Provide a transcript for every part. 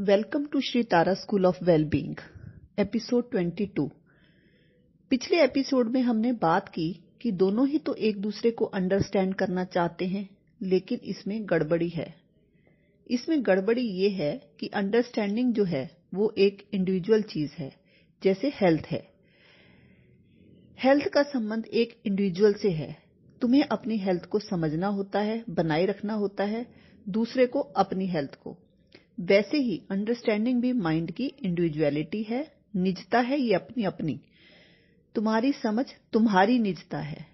Welcome to Shri Tara school of wellbeing, episode 22 पिछले episode में हमने बात की कि दोनों ही तो एक दूसरे को अंडरस्टैंड करना चाहते हैं, लेकिन इसमें गड़बड़ी है। इसमें गड़बड़ी ये है कि अंडरस्टैंडिंग जो है, वो एक इंडिविजुअल चीज़ है, जैसे हेल्थ है। हेल्थ का संबंध एक इंडिविजुअल से है। तुम्हें अपनी हेल्थ को समझना होता है, बनाए रखना होता है, दूसरे को अपनी हेल्थ को। वैसे ही अंडरस्टैंडिंग भी माइंड की इंडिविजुअलिटी है, निजता है ये अपनी अपनी तुम्हारी समझ तुम्हारी निजता है।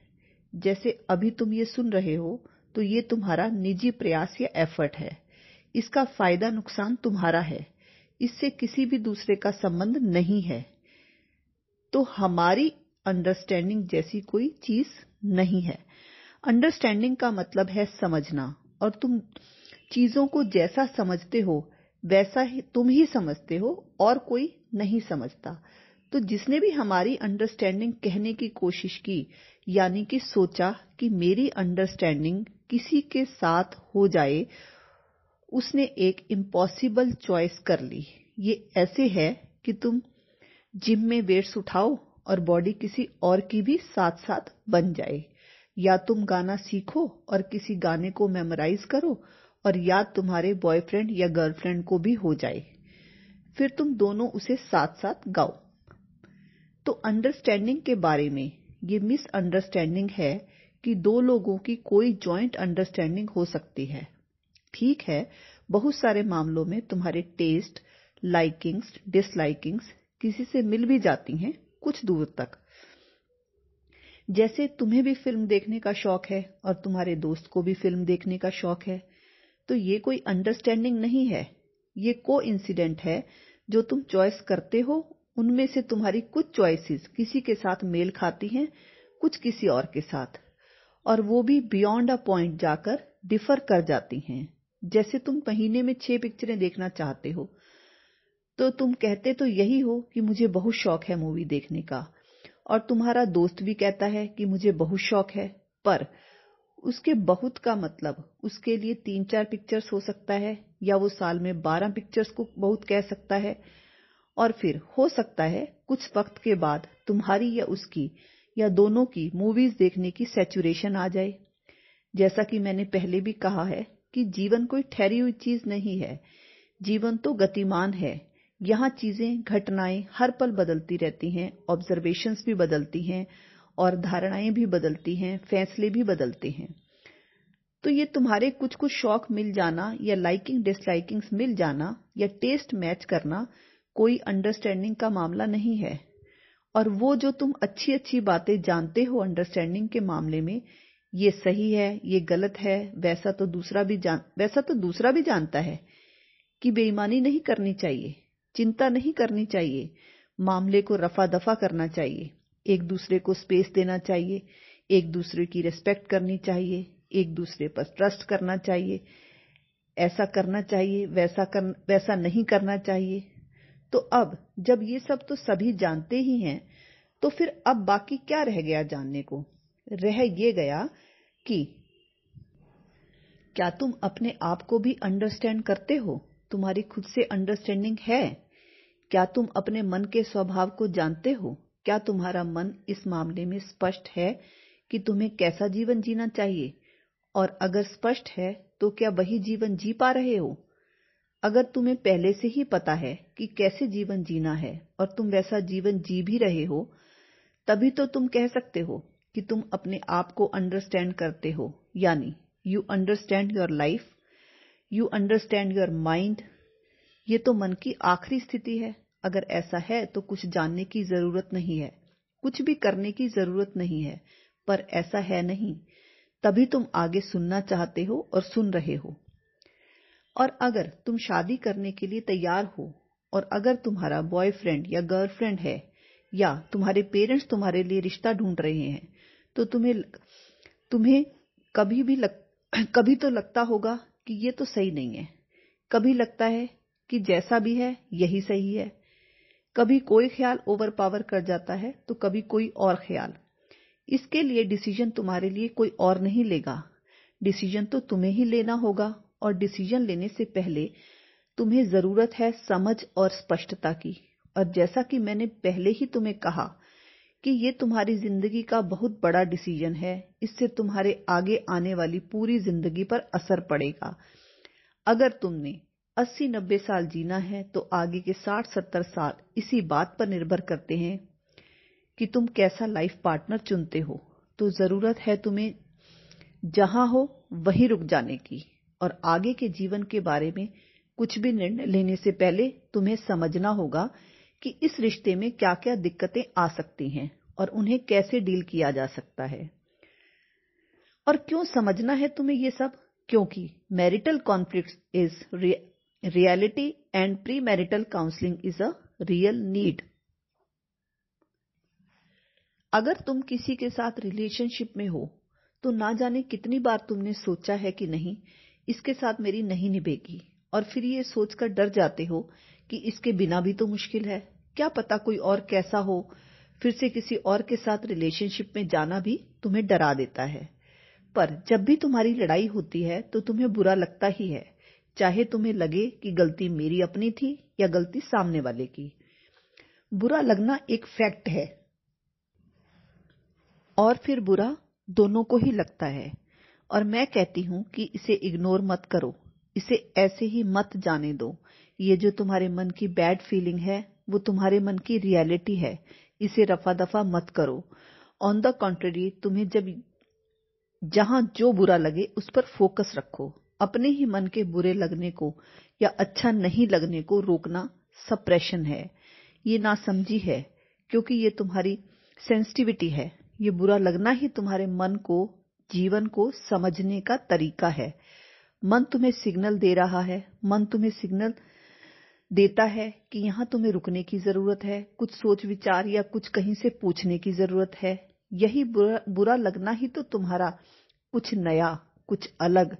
जैसे अभी तुम ये सुन रहे हो तो ये तुम्हारा निजी प्रयास या एफर्ट है। इसका फ़ायदा नुकसान तुम्हारा है। इससे किसी भी दूसरे का संबंध नहीं है। तो हमारी अंडरस्टैंडिंग जैसी कोई चीज़ नहीं है। अंडरस्टैंडिंग का मतलब है समझना। और तुम चीज़ों को जैसा समझते हो वैसा ही तुम ही समझते हो और कोई नहीं समझता। तो जिसने भी हमारी अंडरस्टैंडिंग कहने की कोशिश की, यानी कि सोचा कि मेरी अंडरस्टैंडिंग किसी के साथ हो जाए, उसने एक इम्पॉसिबल चॉइस कर ली। ये ऐसे है कि तुम जिम में वेट्स उठाओ और बॉडी किसी और की भी साथ साथ बन जाए। या तुम गाना सीखो और किसी गाने को मेमोराइज करो और याद तुम्हारे बॉयफ्रेंड या गर्लफ्रेंड को भी हो जाए। फिर तुम दोनों उसे साथ साथ गाओ। तो अंडरस्टैंडिंग के बारे में ये मिसअंडरस्टैंडिंग है कि दो लोगों की कोई जॉइंट अंडरस्टैंडिंग हो सकती है। ठीक है, बहुत सारे मामलों में तुम्हारे टेस्ट लाइकिंग्स डिसलाइकिंग्स किसी से मिल भी जाती हैं कुछ दूर तक। जैसे तुम्हें भी फ़िल्म देखने का शौक है और तुम्हारे दोस्त को भी फ़िल्म देखने का शौक है तो ये कोई अंडरस्टैंडिंग नहीं है। ये को इंसिडेंट है। जो तुम चॉइस करते हो, उनमें से तुम्हारी कुछ चॉइसेस किसी के साथ मेल खाती हैं, कुछ किसी और के साथ। और वो भी बियॉन्ड अ पॉइंट जाकर डिफर कर जाती हैं। जैसे तुम महीने में छह पिक्चरें देखना चाहते हो। तो तुम कहते तो यही हो कि मुझे बहुत शौक है मूवी देखने का। और तुम्हारा दोस्त भी कहता है कि मुझे बहुत शौक है। पर उसके बहुत का मतलब उसके लिए तीन चार पिक्चर्स हो सकता है, या वो साल में बारह पिक्चर्स को बहुत कह सकता है। और फिर हो सकता है, कुछ वक्त के बाद तुम्हारी या उसकी, या दोनों की मूवीज़ देखने की सेचुरेशन आ जाए। जैसा कि मैंने पहले भी कहा है कि जीवन कोई ठहरी हुई चीज़ नहीं है। जीवन तो गतिमान है। यहाँ चीज़ें, घटनाएँ हर पल बदलती रहती हैं ऑब्जर्वेशंस भी बदलती हैं और धारणाएँ भी बदलती हैं, फैसले भी बदलते हैं। तो ये तुम्हारे कुछ कुछ शौक मिल जाना या लाइकिंग डिसलाइकिंग्स मिल जाना या टेस्ट मैच करना कोई अंडरस्टैंडिंग का मामला नहीं है। और वो जो तुम अच्छी अच्छी बातें जानते हो अंडरस्टैंडिंग के मामले में, ये सही है, ये गलत है, वैसा तो दूसरा भी जान, वैसा तो दूसरा भी जानता है कि बेईमानी नहीं करनी चाहिए, चिंता नहीं करनी चाहिए, मामले को रफा दफ़ा करना चाहिए। एक दूसरे को स्पेस देना चाहिए, एक दूसरे की रिस्पेक्ट करनी चाहिए, एक दूसरे पर ट्रस्ट करना चाहिए। ऐसा करना चाहिए, वैसा कर, वैसा नहीं करना चाहिए। तो अब, जब ये सब तो सभी जानते ही हैं तो फिर अब बाकी क्या रह गया जानने को? रह ये गया कि क्या तुम अपने आप को भी अंडरस्टैंड करते हो? तुम्हारी खुद से अंडरस्टैंडिंग है। क्या तुम अपने मन के स्वभाव को जानते हो? क्या तुम्हारा मन इस मामले में स्पष्ट है कि तुम्हें कैसा जीवन जीना चाहिए? और अगर स्पष्ट है तो क्या वही जीवन जी पा रहे हो? अगर तुम्हें पहले से ही पता है कि कैसे जीवन जीना है और तुम वैसा जीवन जी भी रहे हो, तभी तो तुम कह सकते हो कि तुम अपने आप को अंडरस्टैंड करते हो। यानी you understand your life you understand your mind ये तो मन की आखिरी स्थिति है। अगर ऐसा है तो कुछ जानने की ज़रूरत नहीं है। कुछ भी करने की ज़रूरत नहीं है, पर ऐसा है नहीं। तभी तुम आगे सुनना चाहते हो और सुन रहे हो। और अगर तुम शादी करने के लिए तैयार हो और अगर तुम्हारा बॉयफ्रेंड या गर्लफ्रेंड है या तुम्हारे पेरेंट्स तुम्हारे लिए रिश्ता ढूंढ रहे हैं तो तुम्हें तुम्हें कभी भी कभी तो लगता होगा कि ये तो सही नहीं है। कभी लगता है कि जैसा भी है, यही सही है। कभी कोई ख्याल ओवर पावर कर जाता है तो कभी कोई और ख्याल। इसके लिए डिसीज़न तुम्हारे लिए कोई और नहीं लेगा। डिसीज़न तो तुम्हें ही लेना होगा, और डिसीज़न लेने से पहले तुम्हें ज़रूरत है समझ और स्पष्टता की। और जैसा कि मैंने पहले ही तुम्हें कहा कि ये तुम्हारी ज़िंदगी का बहुत बड़ा डिसीज़न है, इससे तुम्हारे आगे आने वाली पूरी ज़िंदगी पर असर पड़ेगा। अगर तुमने 80-90 साल जीना है तो आगे के 60-70 साल इसी बात पर निर्भर करते हैं कि तुम कैसा लाइफ पार्टनर चुनते हो। तो ज़रूरत है तुम्हें जहाँ हो, वहीं रुक जाने की। और आगे के जीवन के बारे में कुछ भी निर्णय लेने से पहले तुम्हें समझना होगा कि इस रिश्ते में क्या क्या दिक्कतें आ सकती हैं और उन्हें कैसे डील किया जा सकता है। और क्यों समझना है तुम्हें ये सब? क्योंकि marital conflict is and premarital counselling is a real need अगर तुम किसी के साथ रिलेशनशिप में हो तो ना जाने कितनी बार तुमने सोचा है कि नहीं, इसके साथ मेरी नहीं निभेगी। और फिर ये सोचकर डर जाते हो कि इसके बिना भी तो मुश्किल है। क्या पता कोई और कैसा हो, फिर से किसी और के साथ रिलेशनशिप में जाना भी तुम्हें डरा देता है। पर जब भी तुम्हारी लड़ाई होती है तो तुम्हें बुरा लगता ही है। चाहे तुम्हें लगे कि गलती मेरी अपनी थी या गलती सामने वाले की। बुरा लगना एक फैक्ट है। और फिर बुरा दोनों को ही लगता है। और मैं कहती हूँ कि इसे इग्नोर मत करो। इसे ऐसे ही मत जाने दो। ये जो तुम्हारे मन की बैड फीलिंग है, वो तुम्हारे मन की रियलिटी है। इसे रफा दफ़ा मत करो। ऑन द कॉन्ट्ररी तुम्हें जब जहाँ जो बुरा लगे, उस पर फोकस रखो। अपने ही मन के बुरे लगने को या अच्छा नहीं लगने को रोकना सप्रेशन है। ये नासमझी है क्योंकि ये तुम्हारी सेंसिटिविटी है। ये बुरा लगना ही तुम्हारे मन को जीवन को समझने का तरीका है। मन तुम्हें सिग्नल दे रहा है मन तुम्हें सिग्नल देता है कि यहाँ तुम्हें रुकने की ज़रूरत है कुछ सोच विचार या कुछ कहीं से पूछने की ज़रूरत है। यही बुरा, बुरा लगना ही तो तुम्हारा कुछ नया कुछ अलग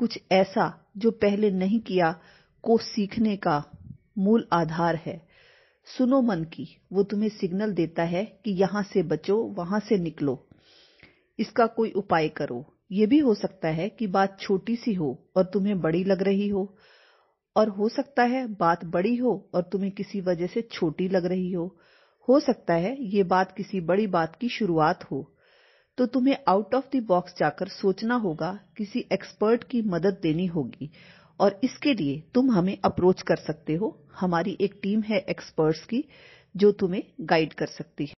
कुछ ऐसा जो पहले नहीं किया को सीखने का मूल आधार है। सुनो मन की, वो तुम्हें सिग्नल देता है कि यहाँ से बचो, वहाँ से निकलो। इसका कोई उपाय करो। ये भी हो सकता है कि बात छोटी सी हो और तुम्हें बड़ी लग रही हो, और हो सकता है बात बड़ी हो और तुम्हें किसी वजह से छोटी लग रही हो। हो सकता है ये बात किसी बड़ी बात की शुरुआत हो। तो तुम्हें आउट ऑफ़ द बॉक्स जाकर सोचना होगा, किसी एक्सपर्ट की मदद देनी होगी। और इसके लिए तुम हमें अप्रोच कर सकते हो। हमारी एक टीम है एक्सपर्ट्स की, जो तुम्हें गाइड कर सकती है।